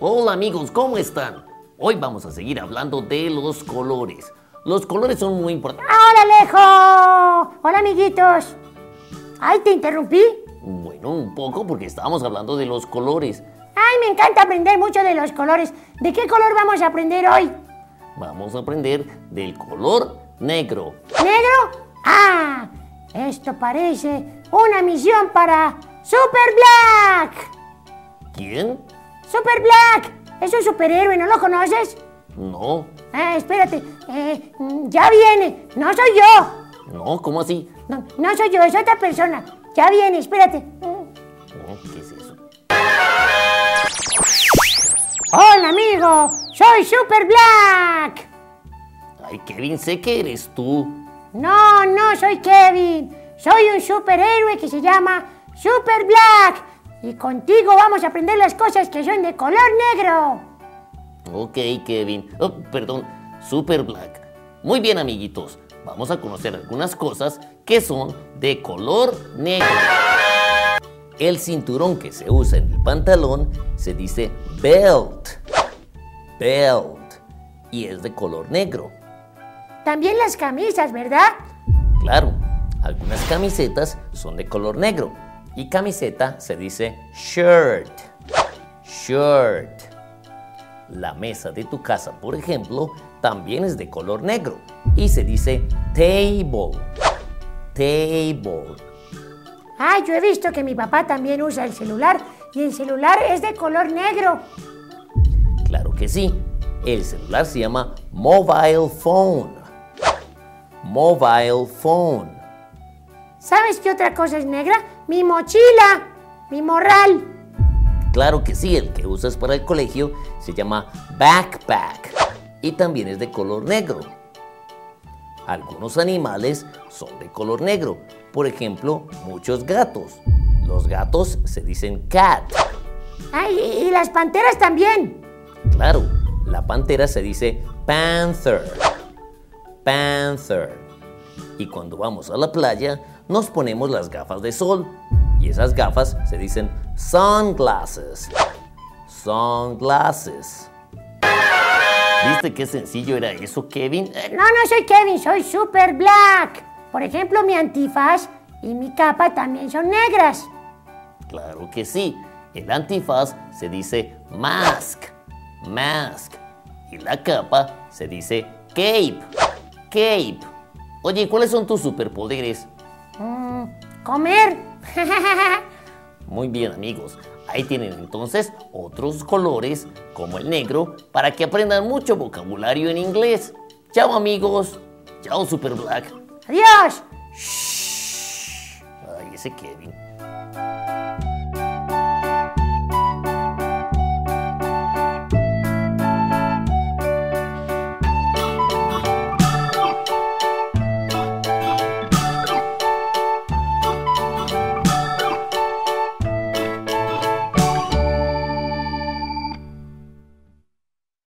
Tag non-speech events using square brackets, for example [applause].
Hola amigos, ¿cómo están? Hoy vamos a seguir hablando de los colores. Los colores son muy importantes. ¡Hola, Alejo! Hola, amiguitos. Ay, ¿te interrumpí? Bueno, un poco porque estábamos hablando de los colores. Ay, me encanta aprender mucho de los colores. ¿De qué color vamos a aprender hoy? Vamos a aprender del color negro. ¿Negro? Ah, esto parece una misión para Super Black. ¿Quién? Super Black. Es un superhéroe, ¿no lo conoces? No. Ah, espérate. Eh, ya viene. No soy yo. No, ¿cómo así? No, no soy yo, es otra persona. Ya viene, espérate. No, ¿Qué es eso? Hola, amigo. Soy Super Black. Ay, Kevin, sé que eres tú. No, no soy Kevin. Soy un superhéroe que se llama Super Black. Y contigo vamos a aprender las cosas que son de color negro. Ok, Kevin. Oh, perdón, Super Black. Muy bien, amiguitos. Vamos a conocer algunas cosas que son de color negro. El cinturón que se usa en el pantalón se dice belt. Belt. Y es de color negro. También las camisas, ¿verdad? Claro, algunas camisetas son de color negro. Y camiseta se dice shirt. Shirt. La mesa de tu casa, por ejemplo, también es de color negro y se dice table. Table. Ah, yo he visto que mi papá también usa el celular y el celular es de color negro. Que sí. El celular se llama mobile phone. Mobile phone. ¿Sabes qué otra cosa es negra? Mi mochila, mi morral. Claro que sí, el que usas para el colegio se llama backpack y también es de color negro. Algunos animales son de color negro, por ejemplo, muchos gatos. Los gatos se dicen cat. Ay, y las panteras también. Claro, la pantera se dice panther. Panther. Y cuando vamos a la playa, nos ponemos las gafas de sol. Y esas gafas se dicen sunglasses. Sunglasses. ¿Viste qué sencillo era eso, Kevin? No, no soy Kevin, soy Super Black. Por ejemplo, mi antifaz y mi capa también son negras. Claro que sí. El antifaz se dice mask. Mask. Y la capa se dice cape. Cape. Oye, ¿cuáles son tus superpoderes? Mm, comer. [laughs] Muy bien, amigos. Ahí tienen entonces otros colores como el negro para que aprendan mucho vocabulario en inglés. Chao, amigos. Chao, Super Black. Adiós. Ay, ese Kevin.